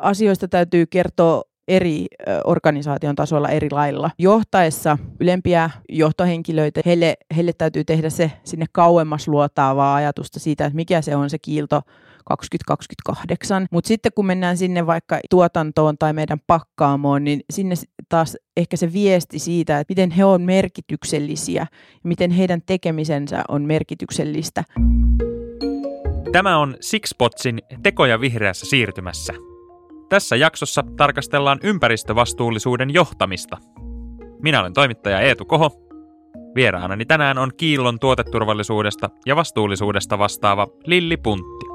asioista täytyy kertoa eri organisaation tasoilla eri lailla. Johtaessa ylempiä johtohenkilöitä, heille, heille täytyy tehdä se sinne kauemmas luotaavaa ajatusta siitä, että mikä se on se kiilto 2028. Mutta sitten kun mennään sinne vaikka tuotantoon tai meidän pakkaamoon, niin sinne taas ehkä se viesti siitä, että miten he on merkityksellisiä ja miten heidän tekemisensä on merkityksellistä. Tämä on Sixpotsin Tekoja vihreässä siirtymässä. Tässä jaksossa tarkastellaan ympäristövastuullisuuden johtamista. Minä olen toimittaja Eetu Koho. Vieraanani tänään on Kiillon tuoteturvallisuudesta ja vastuullisuudesta vastaava Lilli Puntti.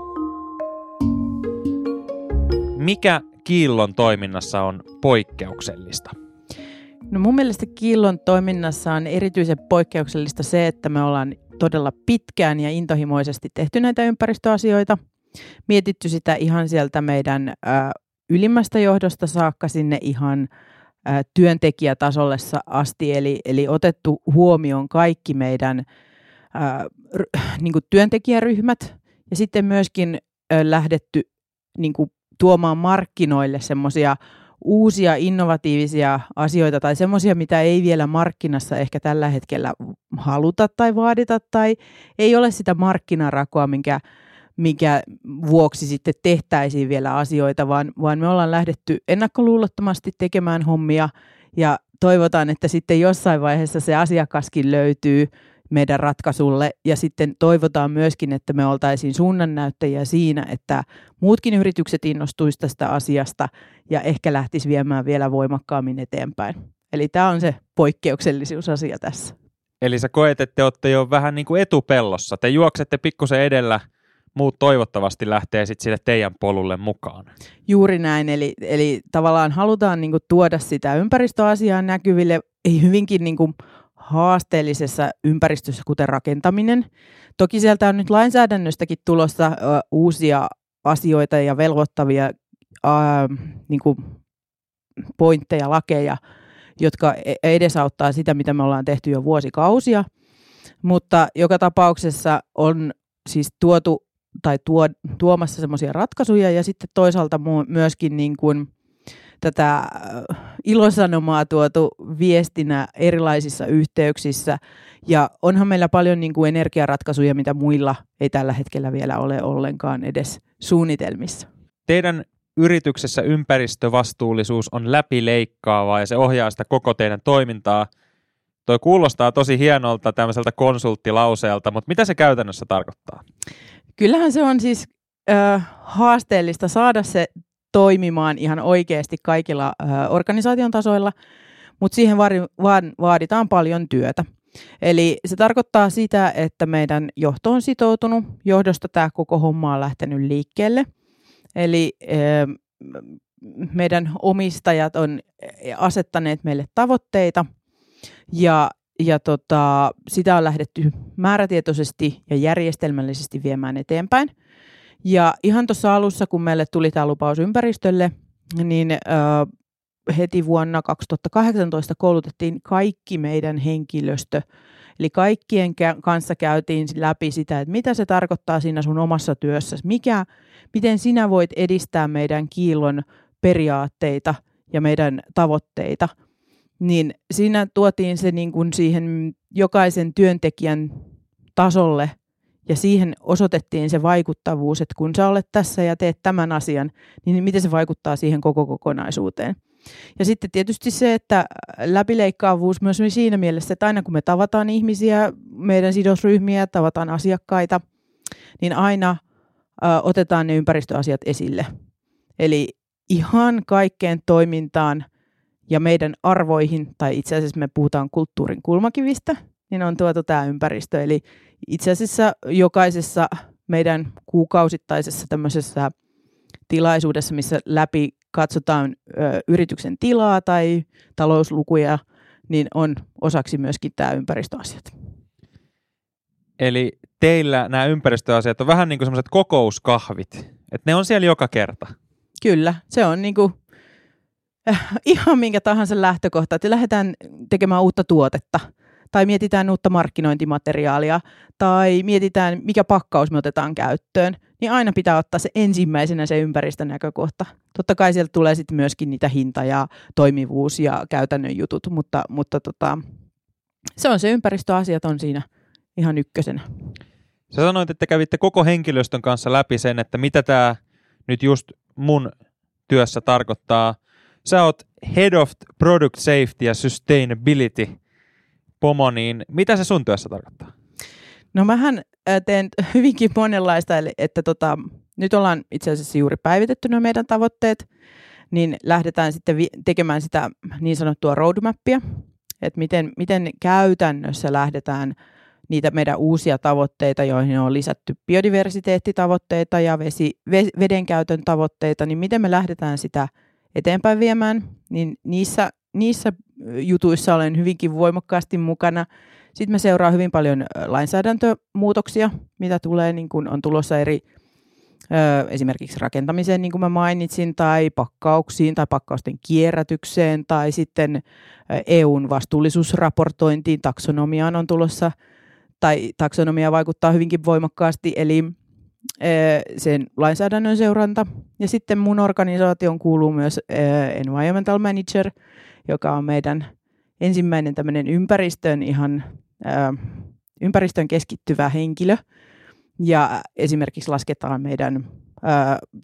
Mikä Kiillon toiminnassa on poikkeuksellista? No mun mielestä Kiillon toiminnassa on erityisen poikkeuksellista se, että me ollaan todella pitkään ja intohimoisesti tehty näitä ympäristöasioita. Mietitty sitä ihan sieltä meidän ylimmästä johdosta saakka sinne ihan ö, työntekijätasolle asti, eli, eli otettu huomioon kaikki meidän ö, r, niin työntekijäryhmät ja sitten myöskin ö, lähdetty niin kuin tuomaan markkinoille semmoisia uusia innovatiivisia asioita tai semmoisia, mitä ei vielä markkinassa ehkä tällä hetkellä haluta tai vaadita tai ei ole sitä markkinarakoa, minkä, mikä vuoksi sitten tehtäisiin vielä asioita, vaan, vaan me ollaan lähdetty ennakkoluulottomasti tekemään hommia ja toivotaan, että sitten jossain vaiheessa se asiakaskin löytyy meidän ratkaisulle ja sitten toivotaan myöskin, että me oltaisiin suunnannäyttäjiä siinä, että muutkin yritykset innostuisivat tästä asiasta ja ehkä lähtisi viemään vielä voimakkaammin eteenpäin. Eli tämä on se poikkeuksellisuusasia tässä. Eli sä koet, että te olette jo vähän niin kuin etupellossa. Te juoksette pikkusen edellä, muut toivottavasti lähtee sitten sille teidän polulle mukaan. Juuri näin, eli, eli tavallaan halutaan niin kuin tuoda sitä ympäristöasiaa näkyville, ei hyvinkin niin kuin haasteellisessa ympäristössä, kuten rakentaminen. Toki sieltä on nyt lainsäädännöstäkin tulossa ö, uusia asioita ja velvoittavia ö, niin kuin pointteja, lakeja, jotka e-, edesauttaa sitä, mitä me ollaan tehty jo vuosikausia. Mutta joka tapauksessa on siis tuotu tai tuo, tuomassa semmoisia ratkaisuja ja sitten toisaalta myöskin niin kuin tätä äh, ilosanomaa tuotu viestinä erilaisissa yhteyksissä. Ja onhan meillä paljon niin kuin energiaratkaisuja, mitä muilla ei tällä hetkellä vielä ole ollenkaan edes suunnitelmissa. Teidän yrityksessä ympäristövastuullisuus on läpileikkaavaa ja se ohjaa sitä koko teidän toimintaa. Toi kuulostaa tosi hienolta tämmöiseltä konsulttilauseelta, mutta mitä se käytännössä tarkoittaa? Kyllähän se on siis äh, haasteellista saada se toimimaan ihan oikeasti kaikilla ö, organisaation tasoilla, mutta siihen vaaditaan paljon työtä. Eli se tarkoittaa sitä, että meidän johto on sitoutunut, johdosta tämä koko homma on lähtenyt liikkeelle. Eli meidän omistajat on asettaneet meille tavoitteita ja, ja tota, sitä on lähdetty määrätietoisesti ja järjestelmällisesti viemään eteenpäin. Ja ihan tuossa alussa, kun meille tuli tämä lupaus ympäristölle, niin ö, heti vuonna 2018 koulutettiin kaikki meidän henkilöstö. Eli kaikkien kanssa käytiin läpi sitä, että mitä se tarkoittaa siinä sun omassa työssä, mikä, miten sinä voit edistää meidän kiilon periaatteita ja meidän tavoitteita. Niin siinä tuotiin se niin kuin siihen jokaisen työntekijän tasolle ja siihen osoitettiin se vaikuttavuus, että kun sä olet tässä ja teet tämän asian, niin miten se vaikuttaa siihen koko kokonaisuuteen. Ja sitten tietysti se, että läpileikkaavuus myös siinä mielessä, että aina kun me tavataan ihmisiä, meidän sidosryhmiä, tavataan asiakkaita, niin aina ö, otetaan ne ympäristöasiat esille. Eli ihan kaikkeen toimintaan ja meidän arvoihin, tai itse asiassa me puhutaan kulttuurin kulmakivistä, niin on tuotu tämä ympäristö. Eli itse asiassa jokaisessa meidän kuukausittaisessa tämmöisessä tilaisuudessa, missä läpi katsotaan ö, yrityksen tilaa tai talouslukuja, niin on osaksi myöskin tämä ympäristöasiat. Eli teillä nämä ympäristöasiat on vähän niin kuin semmoiset kokouskahvit, että ne on siellä joka kerta. Kyllä, se on niin kuin, ihan minkä tahansa lähtökohta, että lähdetään tekemään uutta tuotetta – tai mietitään uutta markkinointimateriaalia, tai mietitään, mikä pakkaus me otetaan käyttöön, niin aina pitää ottaa se ensimmäisenä se ympäristön näkökohta. Totta kai sieltä tulee sitten myöskin niitä hinta ja toimivuus ja käytännön jutut, mutta, mutta tota, se on se ympäristöasiat on siinä ihan ykkösenä. Sä sanoit, että kävitte koko henkilöstön kanssa läpi sen, että mitä tämä nyt just mun työssä tarkoittaa. Sä oot Head of Product Safety ja Sustainability pomo, niin mitä se sun työssä tarkoittaa? No mähän teen hyvinkin monenlaista, eli että tota, nyt ollaan itse asiassa juuri päivitetty nuo meidän tavoitteet, niin lähdetään sitten tekemään sitä niin sanottua roadmappia, että miten, miten käytännössä lähdetään niitä meidän uusia tavoitteita, joihin on lisätty biodiversiteettitavoitteita ja vesi, vedenkäytön tavoitteita, niin miten me lähdetään sitä eteenpäin viemään, niin niissä, niissä jutuissa olen hyvinkin voimakkaasti mukana. Sitten me seuraa hyvin paljon lainsäädäntömuutoksia, mitä tulee, niin kuin on tulossa eri esimerkiksi rakentamiseen, niin kuin mä mainitsin, tai pakkauksiin tai pakkausten kierrätykseen, tai sitten EUn vastuullisuusraportointiin, taksonomiaan on tulossa, tai taksonomia vaikuttaa hyvinkin voimakkaasti, eli sen lainsäädännön seuranta. Ja sitten mun organisaation kuuluu myös Environmental Manager, joka on meidän ensimmäinen tämmöinen ympäristön ihan ympäristön keskittyvä henkilö, ja esimerkiksi lasketaan meidän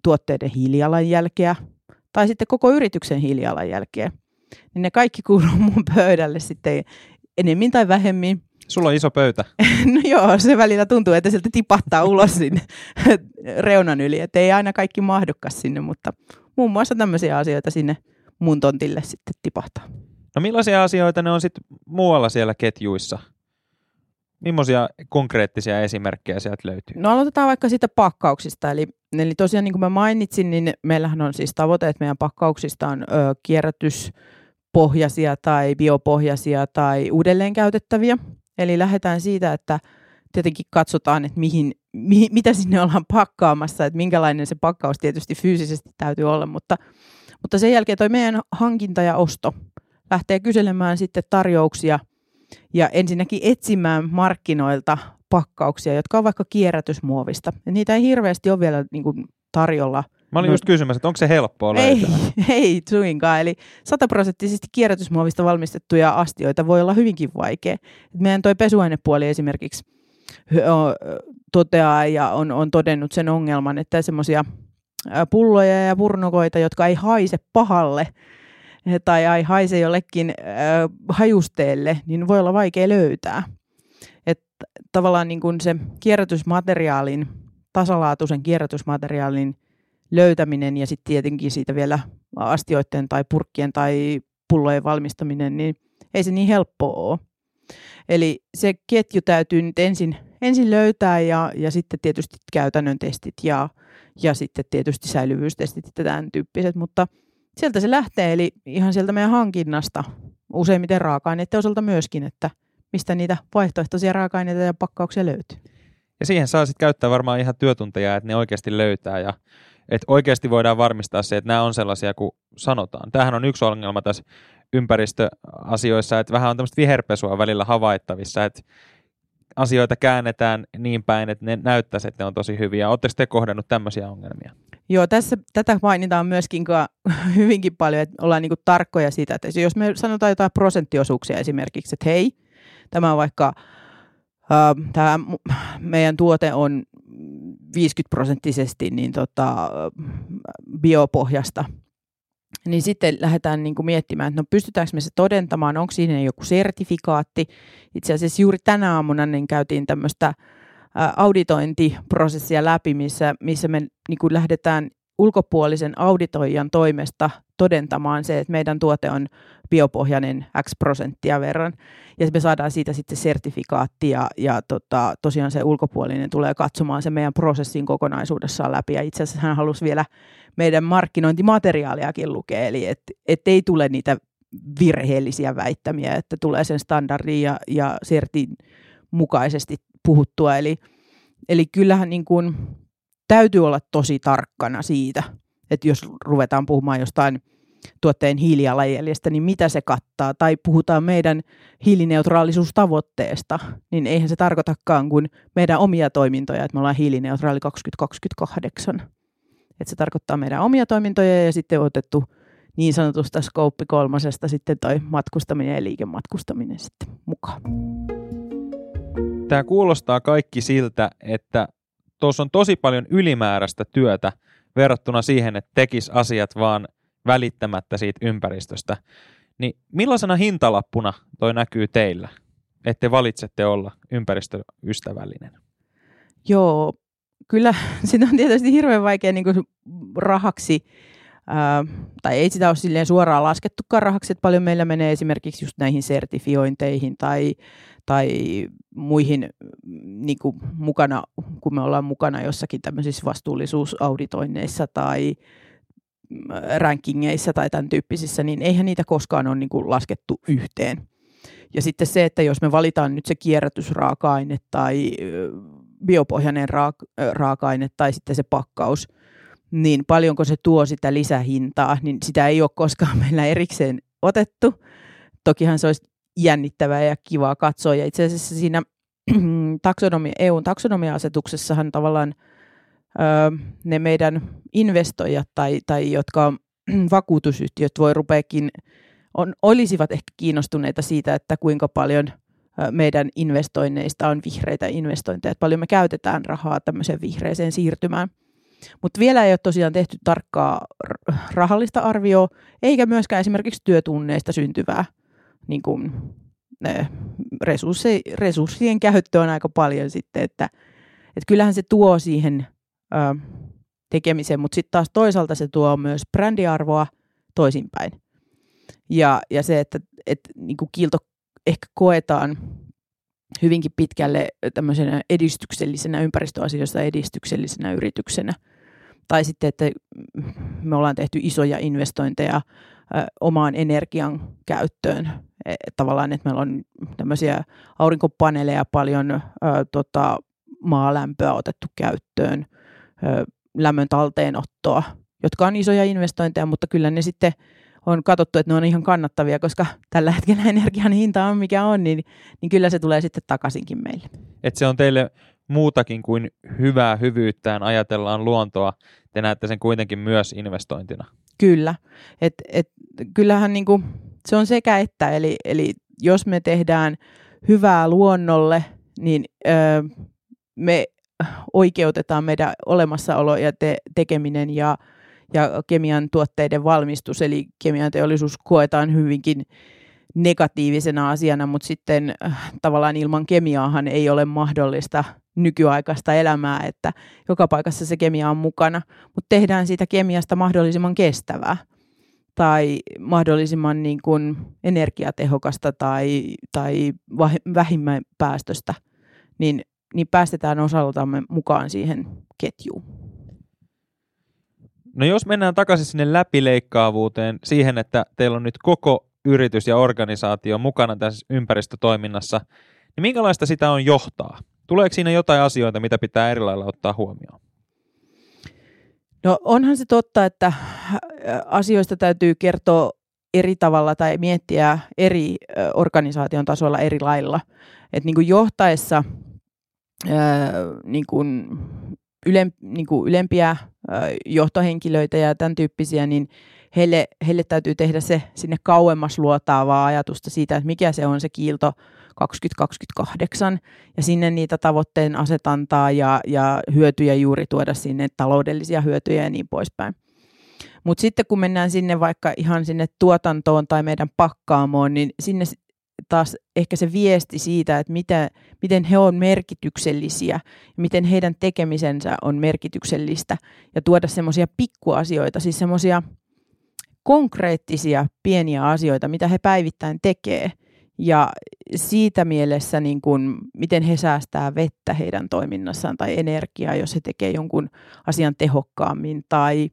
tuotteiden hiilijalanjälkeä tai sitten koko yrityksen hiilijalanjälkeä, niin ne kaikki kuuluu mun pöydälle sitten enemmän tai vähemmin. Sulla on iso pöytä. no joo, se välillä tuntuu, että sieltä tipahtaa ulos sinne reunan yli, että ei aina kaikki mahdukas sinne, mutta muun muassa tämmöisiä asioita sinne mun tontille sitten tipahtaa. No millaisia asioita ne on sitten muualla siellä ketjuissa? Millaisia konkreettisia esimerkkejä sieltä löytyy? No aloitetaan vaikka siitä pakkauksista. Eli, eli tosiaan niin kuin mä mainitsin, niin meillähän on siis tavoite, että meidän pakkauksista on ö, kierrätyspohjaisia tai biopohjaisia tai uudelleenkäytettäviä. Eli lähdetään siitä, että tietenkin katsotaan, että mihin, mi, mitä sinne ollaan pakkaamassa, että minkälainen se pakkaus tietysti fyysisesti täytyy olla, mutta, mutta sen jälkeen toi meidän hankinta ja osto lähtee kyselemään sitten tarjouksia – ja ensinnäkin etsimään markkinoilta pakkauksia, jotka on vaikka kierrätysmuovista. Ja niitä ei hirveästi ole vielä niin kuin, tarjolla. Mä olin no, just kysymässä, että onko se helppoa löytää? Ei, ei suinkaan. Eli sataprosenttisesti kierrätysmuovista valmistettuja astioita voi olla hyvinkin vaikea. Meidän toi pesuainepuoli esimerkiksi toteaa ja on, on todennut sen ongelman, että semmoisia pulloja ja purnukoita, jotka ei haise pahalle, tai ai haise jollekin äh, hajusteelle, niin voi olla vaikea löytää. Et tavallaan niin kuin se kierrätysmateriaalin, tasalaatuisen kierrätysmateriaalin löytäminen ja sitten tietenkin siitä vielä astioiden tai purkkien tai pullojen valmistaminen, niin ei se niin helppoa ole. Eli se ketju täytyy nyt ensin, ensin löytää ja, ja sitten tietysti käytännön testit ja, ja sitten tietysti säilyvyystestit ja tämän tyyppiset, mutta – sieltä se lähtee, eli ihan sieltä meidän hankinnasta, useimmiten raaka-aineiden osalta myöskin, että mistä niitä vaihtoehtoisia raaka-aineita ja pakkauksia löytyy. Ja siihen saa sitten käyttää varmaan ihan työtunteja, että ne oikeasti löytää ja että oikeasti voidaan varmistaa se, että nämä on sellaisia kuin sanotaan. Tämähän on yksi ongelma tässä ympäristöasioissa, että vähän on tämmöistä viherpesua välillä havaittavissa, että asioita käännetään niin päin, että ne näyttäisi, että ne on tosi hyviä. Oletteko te kohdannut tämmöisiä ongelmia? Joo, tässä, tätä mainitaan myöskin hyvinkin paljon, että ollaan niinku tarkkoja siitä, että jos me sanotaan jotain prosenttiosuuksia esimerkiksi, että hei, tämä on vaikka, äh, tämä meidän tuote on 50 prosenttisesti niin tota, biopohjasta, niin sitten lähdetään niin kuin miettimään, että no pystytäänkö me se todentamaan, onko siinä joku sertifikaatti. Itse asiassa juuri tänä aamuna niin käytiin tämmöistä auditointiprosessia läpi, missä, missä me niin kuin lähdetään ulkopuolisen auditoijan toimesta todentamaan se, että meidän tuote on biopohjainen X prosenttia verran. Ja me saadaan siitä sitten sertifikaatti ja, ja tota, tosiaan se ulkopuolinen tulee katsomaan se meidän prosessin kokonaisuudessaan läpi. Ja itse asiassa hän halusi vielä meidän markkinointimateriaaliakin lukea, eli että et ei tule niitä virheellisiä väittämiä, että tulee sen standardin ja, ja sertin mukaisesti puhuttua. Eli, eli kyllähän niin kuin täytyy olla tosi tarkkana siitä, että jos ruvetaan puhumaan jostain tuotteen hiilijalanjäljestä, niin mitä se kattaa, tai puhutaan meidän hiilineutraalisuustavoitteesta, niin eihän se tarkoitakaan kuin meidän omia toimintoja, että me ollaan hiilineutraali 2028. Että se tarkoittaa meidän omia toimintoja ja sitten otettu niin sanotusta skouppi kolmosesta sitten toi matkustaminen ja liikematkustaminen sitten mukaan. Tämä kuulostaa kaikki siltä, että tuossa on tosi paljon ylimääräistä työtä verrattuna siihen, että tekisi asiat vaan välittämättä siitä ympäristöstä. Niin millaisena hintalappuna toi näkyy teillä, että te valitsette olla ympäristöystävällinen? Joo, kyllä sitä on tietysti hirveän vaikea niin rahaksi, ää, tai ei sitä ole silleen suoraan laskettukaan rahaksi, että paljon meillä menee esimerkiksi just näihin sertifiointeihin tai, tai muihin niin kuin mukana, kun me ollaan mukana jossakin tämmöisissä vastuullisuusauditoinneissa tai rankingeissa tai tämän tyyppisissä, niin eihän niitä koskaan ole niin kuin laskettu yhteen. Ja sitten se, että jos me valitaan nyt se kierrätysraaka-aine tai biopohjainen raaka-aine tai sitten se pakkaus, niin paljonko se tuo sitä lisähintaa, niin sitä ei ole koskaan meillä erikseen otettu. Tokihan se olisi jännittävää ja kivaa katsoa. Ja itse asiassa siinä taksonomi, EUn taksonomia-asetuksessahan tavallaan ö, ne meidän investoijat tai, tai jotka on vakuutusyhtiöt voi rupeakin, on, olisivat ehkä kiinnostuneita siitä, että kuinka paljon meidän investoinneista on vihreitä investointeja, että paljon me käytetään rahaa tämmöiseen vihreäseen siirtymään. Mutta vielä ei ole tosiaan tehty tarkkaa rahallista arvioa, eikä myöskään esimerkiksi työtunneista syntyvää niin kuin, resurssi, resurssien käyttö on aika paljon sitten, että, että kyllähän se tuo siihen ö, tekemiseen, mutta sitten taas toisaalta se tuo myös brändiarvoa toisinpäin. Ja, ja se, että, että niin kuin kiilto ehkä koetaan hyvinkin pitkälle tämmöisenä edistyksellisenä ympäristöasioissa edistyksellisenä yrityksenä. Tai sitten, että me ollaan tehty isoja investointeja ö, omaan energian käyttöön. E, tavallaan, että meillä on tämmöisiä aurinkopaneeleja paljon, ö, tota, maalämpöä otettu käyttöön, lämmön talteenottoa, jotka on isoja investointeja, mutta kyllä ne sitten on katsottu, että ne on ihan kannattavia, koska tällä hetkellä energian hinta on mikä on, niin, niin kyllä se tulee sitten takaisinkin meille. Et se on teille muutakin kuin hyvää hyvyyttään, ajatellaan luontoa, te näette sen kuitenkin myös investointina. Kyllä, et, et, kyllähän niinku, se on sekä että, eli, eli jos me tehdään hyvää luonnolle, niin öö, me oikeutetaan meidän olemassaolo ja te- tekeminen ja, ja kemian tuotteiden valmistus, eli kemian teollisuus koetaan hyvinkin negatiivisena asiana, mutta sitten äh, tavallaan ilman kemiaahan ei ole mahdollista nykyaikaista elämää, että joka paikassa se kemia on mukana, mutta tehdään siitä kemiasta mahdollisimman kestävää tai mahdollisimman niin kuin energiatehokasta tai, tai vähimmän päästöstä, niin, niin päästetään osaltamme mukaan siihen ketjuun. No jos mennään takaisin sinne läpileikkaavuuteen, siihen, että teillä on nyt koko yritys ja organisaatio mukana tässä ympäristötoiminnassa, niin minkälaista sitä on johtaa? Tuleeko siinä jotain asioita, mitä pitää eri lailla ottaa huomioon? No onhan se totta, että äh, asioista täytyy kertoa eri tavalla tai miettiä eri organisaation tasolla eri lailla. Et niin kuin johtaessa äh, niin kuin ylem, niin kuin ylempiä johtohenkilöitä ja tämän tyyppisiä, niin heille, heille täytyy tehdä se sinne kauemmas luotaavaa ajatusta siitä, että mikä se on se kiilto 2028 ja sinne niitä tavoitteen asetantaa ja, ja hyötyjä juuri tuoda sinne, taloudellisia hyötyjä ja niin poispäin. Mutta sitten kun mennään sinne vaikka ihan sinne tuotantoon tai meidän pakkaamoon, niin sinne taas ehkä se viesti siitä, että mitä, miten he on merkityksellisiä ja miten heidän tekemisensä on merkityksellistä ja tuoda semmoisia pikkuasioita, siis semmoisia konkreettisia pieniä asioita, mitä he päivittäin tekee. Ja siitä mielessä, niin kuin, miten he säästää vettä heidän toiminnassaan tai energiaa, jos he tekee jonkun asian tehokkaammin tai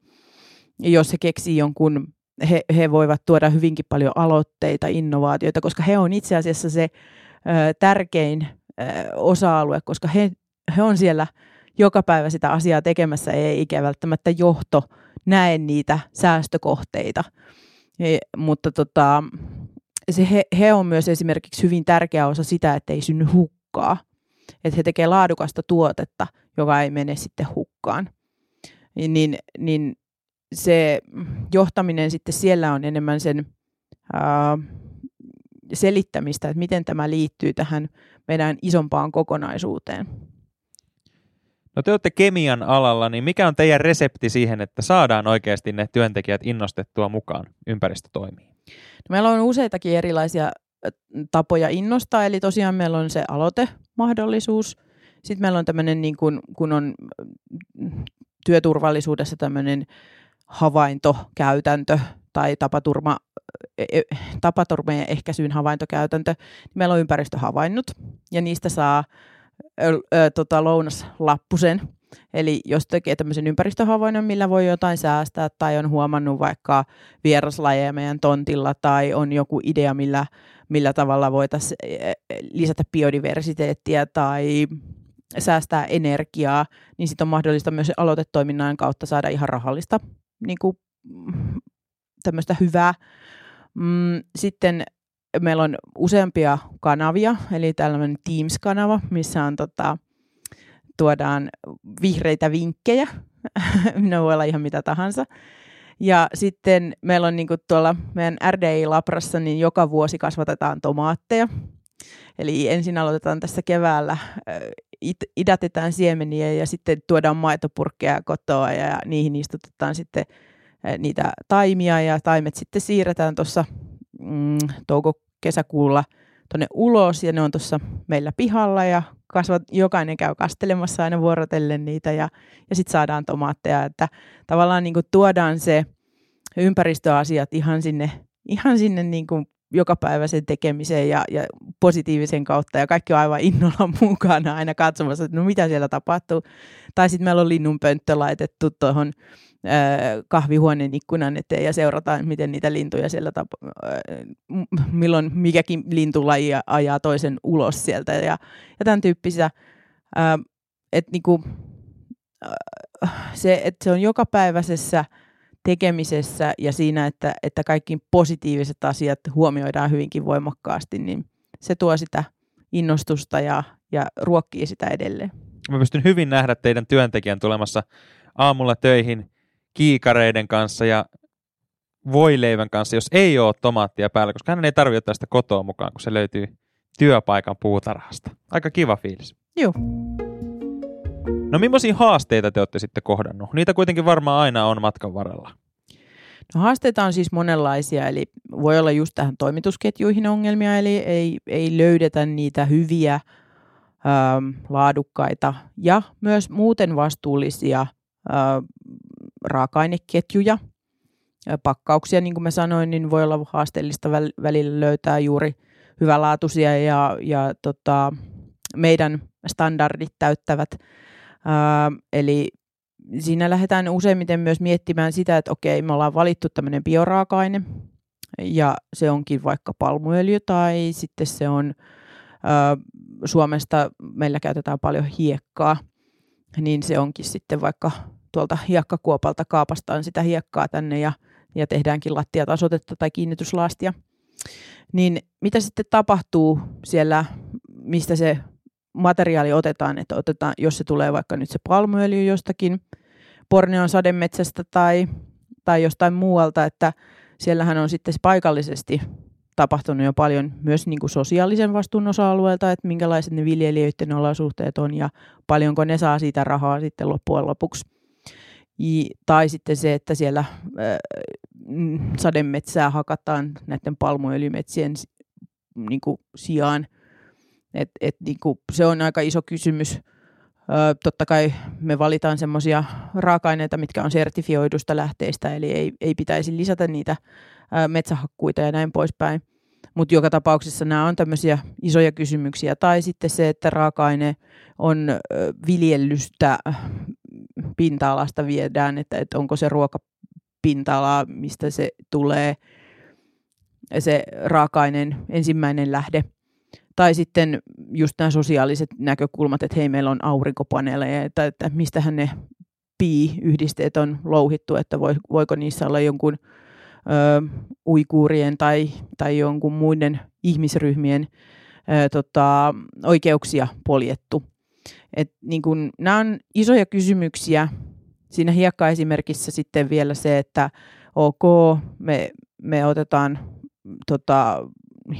jos he keksii jonkun he, he voivat tuoda hyvinkin paljon aloitteita, innovaatioita, koska he on itse asiassa se ö, tärkein ö, osa-alue, koska he, he on siellä joka päivä sitä asiaa tekemässä, ei ikä välttämättä johto näe niitä säästökohteita. He, mutta tota, se he, he on myös esimerkiksi hyvin tärkeä osa sitä, että ei synny hukkaa. Että he tekevät laadukasta tuotetta, joka ei mene sitten hukkaan. Niin, niin se johtaminen sitten siellä on enemmän sen ää, selittämistä, että miten tämä liittyy tähän meidän isompaan kokonaisuuteen. No te olette kemian alalla, niin mikä on teidän resepti siihen, että saadaan oikeasti ne työntekijät innostettua mukaan ympäristötoimiin? No meillä on useitakin erilaisia tapoja innostaa, eli tosiaan meillä on se aloitemahdollisuus. Sitten meillä on tämmöinen, niin kun, kun on työturvallisuudessa tämmöinen havaintokäytäntö tai tapaturma, e, e, tapaturmien ehkäisyyn havaintokäytäntö. Meillä on ympäristöhavainnot ja niistä saa ö, ö, tota, lounaslappusen. Eli jos tekee tämmöisen ympäristöhavainnon, millä voi jotain säästää tai on huomannut vaikka vieraslajeja meidän tontilla tai on joku idea, millä, millä tavalla voitaisiin e, lisätä biodiversiteettiä tai säästää energiaa, niin sitten on mahdollista myös aloitetoiminnan kautta saada ihan rahallista niin kuin, tämmöistä hyvää. Mm, sitten meillä on useampia kanavia, eli tällainen Teams-kanava, missä on tota, tuodaan vihreitä vinkkejä. ne voi olla ihan mitä tahansa. Ja sitten meillä on niin kuin tuolla meidän RDI-labrassa, niin joka vuosi kasvatetaan tomaatteja. Eli ensin aloitetaan tässä keväällä, idätetään siemeniä ja sitten tuodaan maitopurkkeja kotoa ja niihin istutetaan sitten niitä taimia ja taimet sitten siirretään tuossa mm, touko-kesäkuulla tuonne ulos ja ne on tuossa meillä pihalla ja kasvat, jokainen käy kastelemassa aina vuorotellen niitä ja, ja sitten saadaan tomaatteja, että tavallaan niin kuin tuodaan se ympäristöasiat ihan sinne, ihan sinne niin kuin jokapäiväisen tekemiseen ja, ja positiivisen kautta ja kaikki on aivan innolla mukana aina katsomassa, että no mitä siellä tapahtuu. Tai sitten meillä on linnunpönttö laitettu tuohon kahvihuoneen ikkunan eteen ja seurataan, miten niitä lintuja siellä tapa, milloin mikäkin lintulaji ajaa toisen ulos sieltä ja, ja tämän tyyppisiä. Että niinku, se, että se on jokapäiväisessä tekemisessä ja siinä, että, että kaikki positiiviset asiat huomioidaan hyvinkin voimakkaasti, niin se tuo sitä innostusta ja, ja ruokkii sitä edelleen. Mä pystyn hyvin nähdä teidän työntekijän tulemassa aamulla töihin kiikareiden kanssa ja voileivän kanssa, jos ei ole tomaattia päällä, koska hän ei tarvitse ottaa sitä kotoa mukaan, kun se löytyy työpaikan puutarhasta. Aika kiva fiilis. Joo. No millaisia haasteita te olette sitten kohdannut? Niitä kuitenkin varmaan aina on matkan varrella. No, haasteita on siis monenlaisia, eli voi olla just tähän toimitusketjuihin ongelmia, eli ei, ei löydetä niitä hyviä, ähm, laadukkaita ja myös muuten vastuullisia äh, raaka-aineketjuja. Pakkauksia, niin kuin mä sanoin, niin voi olla haasteellista välillä löytää juuri hyvälaatuisia ja, ja tota, meidän standardit täyttävät. Ää, eli siinä lähdetään useimmiten myös miettimään sitä, että okei, me ollaan valittu tämmöinen bioraaka-aine, ja se onkin vaikka palmuöljy, tai sitten se on ää, Suomesta, meillä käytetään paljon hiekkaa, niin se onkin sitten vaikka tuolta hiekkakuopalta kaapastaan sitä hiekkaa tänne ja, ja tehdäänkin lattiatasotetta tai kiinnityslastia. Niin mitä sitten tapahtuu siellä, mistä se materiaali otetaan, että otetaan, jos se tulee vaikka nyt se palmuöljy jostakin Borneon sademetsästä tai, tai jostain muualta, että siellähän on sitten paikallisesti tapahtunut jo paljon myös niin kuin sosiaalisen vastuun osa-alueelta, että minkälaiset ne viljelijöiden olosuhteet on ja paljonko ne saa siitä rahaa sitten loppujen lopuksi. Tai sitten se, että siellä mm, sademetsää hakataan näiden palmuöljymetsien niin kuin sijaan. Et, et, niin kuin, se on aika iso kysymys. Ö, totta kai me valitaan semmoisia raaka-aineita, mitkä on sertifioidusta lähteistä, eli ei, ei pitäisi lisätä niitä ö, metsähakkuita ja näin poispäin. Mutta joka tapauksessa nämä on tämmöisiä isoja kysymyksiä. Tai sitten se, että raaka-aine on viljelystä pinta-alasta viedään, että, että onko se ruokapinta-ala, mistä se tulee se raaka-aineen ensimmäinen lähde. Tai sitten just nämä sosiaaliset näkökulmat, että hei, meillä on aurinkopaneeleja, että, että mistähän ne pi-yhdisteet on louhittu, että voiko niissä olla jonkun uikuurien tai, tai jonkun muiden ihmisryhmien ö, tota, oikeuksia poljettu. Et, niin kun, nämä on isoja kysymyksiä. Siinä hiekka-esimerkissä sitten vielä se, että ok, me, me otetaan tota,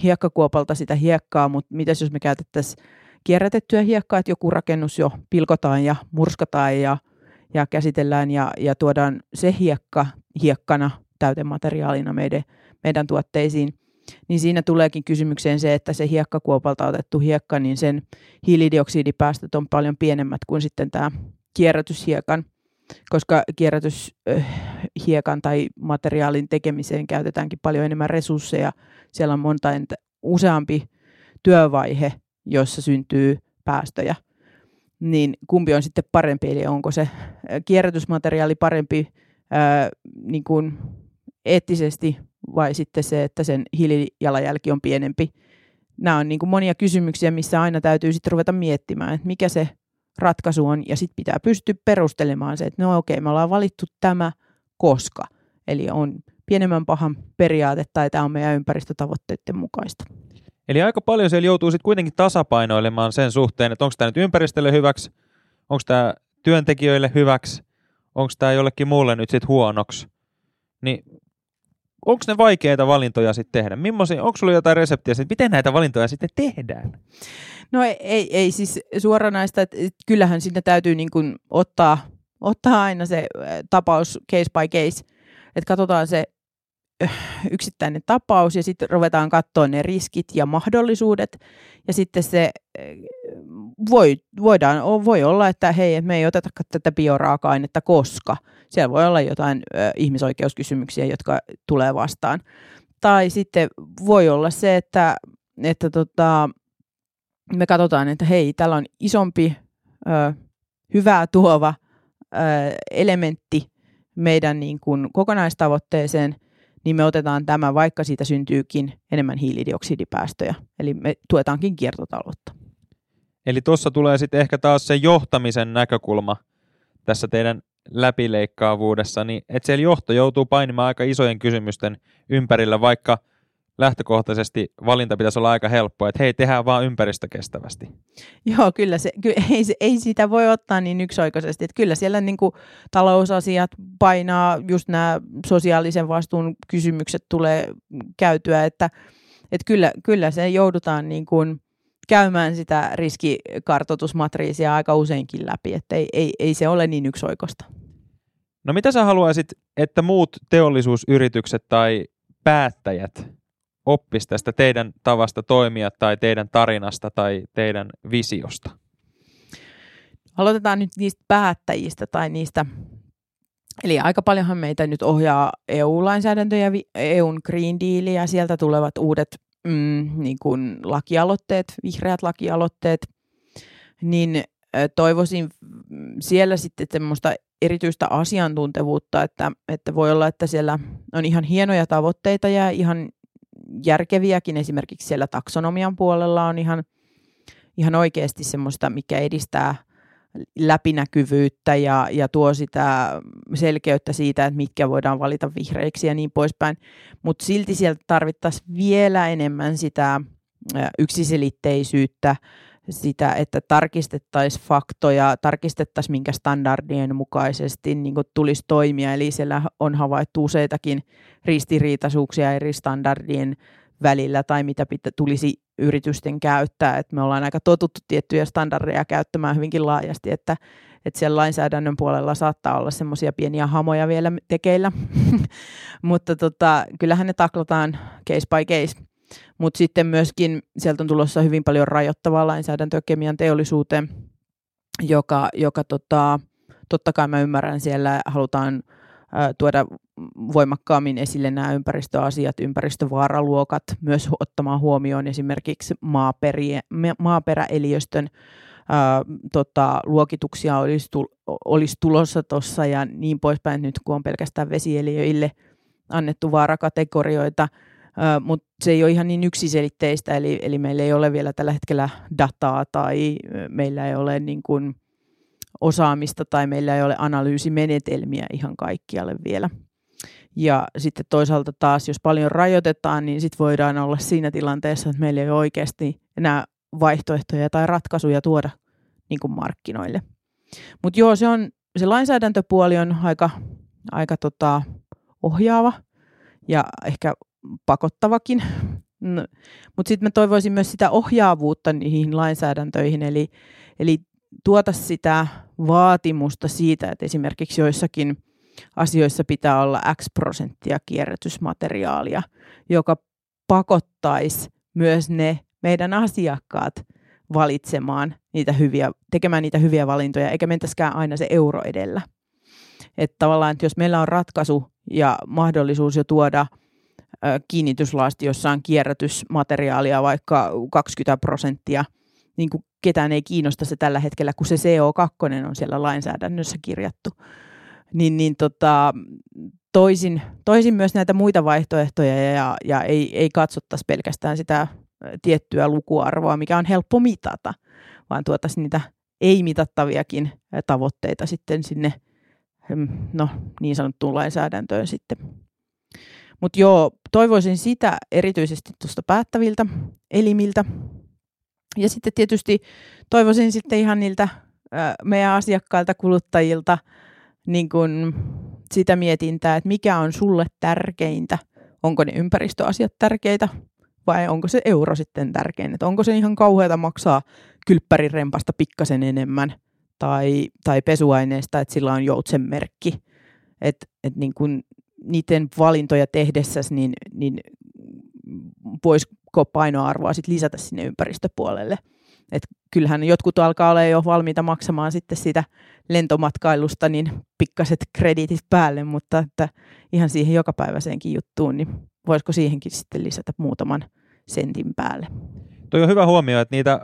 hiekkakuopalta sitä hiekkaa, mutta mitäs jos me käytettäisiin kierrätettyä hiekkaa, että joku rakennus jo pilkotaan ja murskataan ja, ja käsitellään ja, ja tuodaan se hiekka hiekkana täytemateriaalina meidän, meidän tuotteisiin, niin siinä tuleekin kysymykseen se, että se hiekkakuopalta otettu hiekka, niin sen hiilidioksidipäästöt on paljon pienemmät kuin sitten tämä kierrätyshiekan, koska kierrätyshiekan tai materiaalin tekemiseen käytetäänkin paljon enemmän resursseja. Siellä on monta entä, useampi työvaihe, jossa syntyy päästöjä. Niin kumpi on sitten parempi, eli onko se kierrätysmateriaali parempi ää, niin kuin eettisesti vai sitten se, että sen hiilijalanjälki on pienempi. Nämä on niin kuin monia kysymyksiä, missä aina täytyy sitten ruveta miettimään, että mikä se ratkaisu on, ja sitten pitää pystyä perustelemaan se, että no okei, okay, me ollaan valittu tämä, koska. Eli on pienemmän pahan periaate, tai tämä on meidän ympäristötavoitteiden mukaista. Eli aika paljon siellä joutuu sitten kuitenkin tasapainoilemaan sen suhteen, että onko tämä nyt ympäristölle hyväksi, onko tämä työntekijöille hyväksi, onko tämä jollekin muulle nyt sitten huonoksi. Niin onko ne vaikeita valintoja sitten tehdä? Millaisia, onko sulla jotain reseptiä että miten näitä valintoja sitten tehdään? No ei, ei, ei siis suoranaista, että kyllähän sinne täytyy niin kuin ottaa, ottaa aina se tapaus case by case, että katsotaan se yksittäinen tapaus ja sitten ruvetaan katsoa ne riskit ja mahdollisuudet ja sitten se voi, voidaan, voi olla, että hei, me ei oteta tätä bioraaka-ainetta, koska siellä voi olla jotain ö, ihmisoikeuskysymyksiä, jotka tulee vastaan. Tai sitten voi olla se, että, että tota, me katsotaan, että hei, täällä on isompi, ö, hyvää tuova ö, elementti meidän niin kuin kokonaistavoitteeseen, niin me otetaan tämä, vaikka siitä syntyykin enemmän hiilidioksidipäästöjä. Eli me tuetaankin kiertotaloutta. Eli tuossa tulee sitten ehkä taas se johtamisen näkökulma tässä teidän läpileikkaavuudessa, niin että siellä johto joutuu painimaan aika isojen kysymysten ympärillä, vaikka lähtökohtaisesti valinta pitäisi olla aika helppoa, että hei, tehdään vaan ympäristökestävästi. Joo, kyllä se, ky, ei, ei sitä voi ottaa niin yksioikoisesti, että kyllä siellä niin kuin, talousasiat painaa, just nämä sosiaalisen vastuun kysymykset tulee käytyä, että, että kyllä, kyllä se joudutaan niin kuin, käymään sitä riskikartoitusmatriisia aika useinkin läpi, että ei, ei, ei se ole niin yksioikosta. No mitä sä haluaisit, että muut teollisuusyritykset tai päättäjät oppis tästä teidän tavasta toimia tai teidän tarinasta tai teidän visiosta? Aloitetaan nyt niistä päättäjistä tai niistä, eli aika paljonhan meitä nyt ohjaa EU-lainsäädäntö ja EUn Green Deal ja sieltä tulevat uudet mm, niin kuin lakialoitteet, vihreät lakialoitteet, niin toivoisin siellä sitten semmoista erityistä asiantuntevuutta, että, että voi olla, että siellä on ihan hienoja tavoitteita ja ihan järkeviäkin. Esimerkiksi siellä taksonomian puolella on ihan, ihan oikeasti semmoista, mikä edistää läpinäkyvyyttä ja, ja tuo sitä selkeyttä siitä, että mitkä voidaan valita vihreiksi ja niin poispäin. Mutta silti sieltä tarvittaisiin vielä enemmän sitä yksiselitteisyyttä, sitä, että tarkistettaisiin faktoja, tarkistettaisiin minkä standardien mukaisesti niin tulisi toimia. Eli siellä on havaittu useitakin ristiriitaisuuksia eri standardien välillä tai mitä pitä, tulisi yritysten käyttää. Et me ollaan aika totuttu tiettyjä standardeja käyttämään hyvinkin laajasti, että, että siellä lainsäädännön puolella saattaa olla semmoisia pieniä hamoja vielä tekeillä, mutta tota, kyllähän ne taklataan case by case. Mutta sitten myöskin sieltä on tulossa hyvin paljon rajoittavaa lainsäädäntöä kemian teollisuuteen, joka, joka tota, totta kai mä ymmärrän, siellä halutaan tuoda voimakkaammin esille nämä ympäristöasiat, ympäristövaaraluokat, myös ottamaan huomioon esimerkiksi maaperie, maaperäeliöstön ää, tota, luokituksia olisi, tul, olisi tulossa tuossa ja niin poispäin nyt, kun on pelkästään vesieliöille annettu vaarakategorioita, mutta se ei ole ihan niin yksiselitteistä, eli, eli meillä ei ole vielä tällä hetkellä dataa tai meillä ei ole niin kuin osaamista tai meillä ei ole analyysimenetelmiä ihan kaikkialle vielä. Ja sitten toisaalta taas, jos paljon rajoitetaan, niin sitten voidaan olla siinä tilanteessa, että meillä ei ole oikeasti enää vaihtoehtoja tai ratkaisuja tuoda niin kuin markkinoille. Mutta joo, se, on, se lainsäädäntöpuoli on aika, aika tota, ohjaava ja ehkä pakottavakin. No, Mutta sitten mä toivoisin myös sitä ohjaavuutta niihin lainsäädäntöihin, eli, eli tuota sitä vaatimusta siitä, että esimerkiksi joissakin asioissa pitää olla X prosenttia kierrätysmateriaalia, joka pakottaisi myös ne meidän asiakkaat valitsemaan niitä hyviä, tekemään niitä hyviä valintoja, eikä mentäskään aina se euro edellä. Että tavallaan, että jos meillä on ratkaisu ja mahdollisuus jo tuoda kiinnityslasti, jossa on kierrätysmateriaalia vaikka 20 prosenttia, niin kuin ketään ei kiinnosta se tällä hetkellä, kun se CO2 on siellä lainsäädännössä kirjattu. Niin, niin tota, toisin, toisin myös näitä muita vaihtoehtoja ja, ja ei, ei katsottaisi pelkästään sitä tiettyä lukuarvoa, mikä on helppo mitata, vaan tuotaisiin niitä ei-mitattaviakin tavoitteita sitten sinne hmm, no, niin sanottuun lainsäädäntöön sitten. Mutta joo, toivoisin sitä erityisesti tuosta päättäviltä elimiltä. Ja sitten tietysti toivoisin sitten ihan niiltä meidän asiakkailta, kuluttajilta niin kun sitä mietintää, että mikä on sulle tärkeintä. Onko ne ympäristöasiat tärkeitä vai onko se euro sitten tärkein? Että onko se ihan kauheata maksaa kylppärirempasta pikkasen enemmän tai, tai pesuaineesta, että sillä on joutsen merkki. Että et niin kun niiden valintoja tehdessä, niin, niin voisiko painoarvoa sit lisätä sinne ympäristöpuolelle. Et kyllähän jotkut alkaa olla jo valmiita maksamaan sitten sitä lentomatkailusta niin pikkaset krediitit päälle, mutta että ihan siihen jokapäiväiseenkin juttuun, niin voisiko siihenkin sitten lisätä muutaman sentin päälle. Tuo on hyvä huomio, että niitä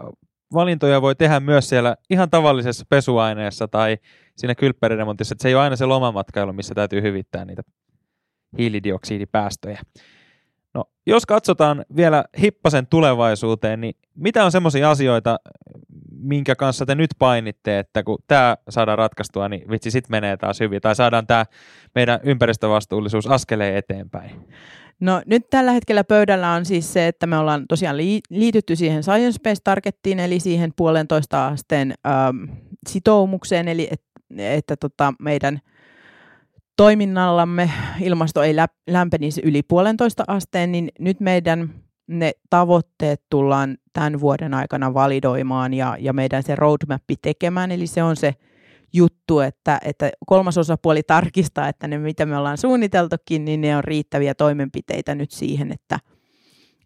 valintoja voi tehdä myös siellä ihan tavallisessa pesuaineessa tai siinä kylppäriremontissa, että se ei ole aina se lomamatkailu, missä täytyy hyvittää niitä hiilidioksidipäästöjä. No, jos katsotaan vielä hippasen tulevaisuuteen, niin mitä on semmoisia asioita, minkä kanssa te nyt painitte, että kun tämä saadaan ratkaistua, niin vitsi, sitten menee taas hyvin, tai saadaan tämä meidän ympäristövastuullisuus askeleen eteenpäin? No nyt tällä hetkellä pöydällä on siis se, että me ollaan tosiaan liitytty siihen Science Based Targettiin, eli siihen puolentoista asteen ähm, sitoumukseen, eli et, että tota, meidän toiminnallamme ilmasto ei lämpenisi yli puolentoista asteen, niin nyt meidän ne tavoitteet tullaan tämän vuoden aikana validoimaan ja, ja meidän se roadmappi tekemään, eli se on se juttu, että, että kolmas osapuoli tarkistaa, että ne mitä me ollaan suunniteltukin, niin ne on riittäviä toimenpiteitä nyt siihen, että,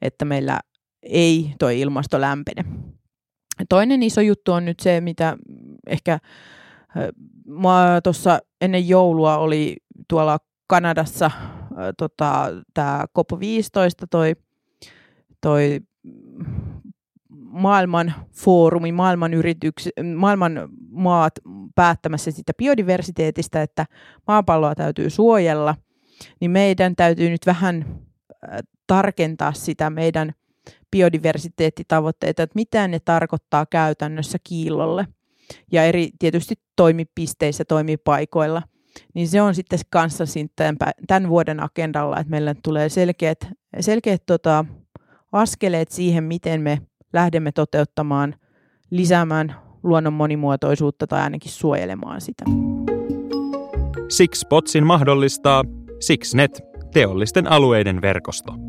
että meillä ei toi ilmasto lämpene. Toinen iso juttu on nyt se, mitä ehkä tuossa ennen joulua oli tuolla Kanadassa tota, tämä COP15, toi, toi maailman foorumi, maailman, yrityks, maailman maat päättämässä sitä biodiversiteetistä, että maapalloa täytyy suojella, niin meidän täytyy nyt vähän tarkentaa sitä meidän biodiversiteettitavoitteita, että mitä ne tarkoittaa käytännössä kiillolle ja eri tietysti toimipisteissä, toimipaikoilla. Niin se on sitten kanssa tämän vuoden agendalla, että meillä tulee selkeät, selkeät tota, askeleet siihen, miten me lähdemme toteuttamaan, lisäämään luonnon monimuotoisuutta tai ainakin suojelemaan sitä. Sixpotsin mahdollistaa Sixnet, teollisten alueiden verkosto.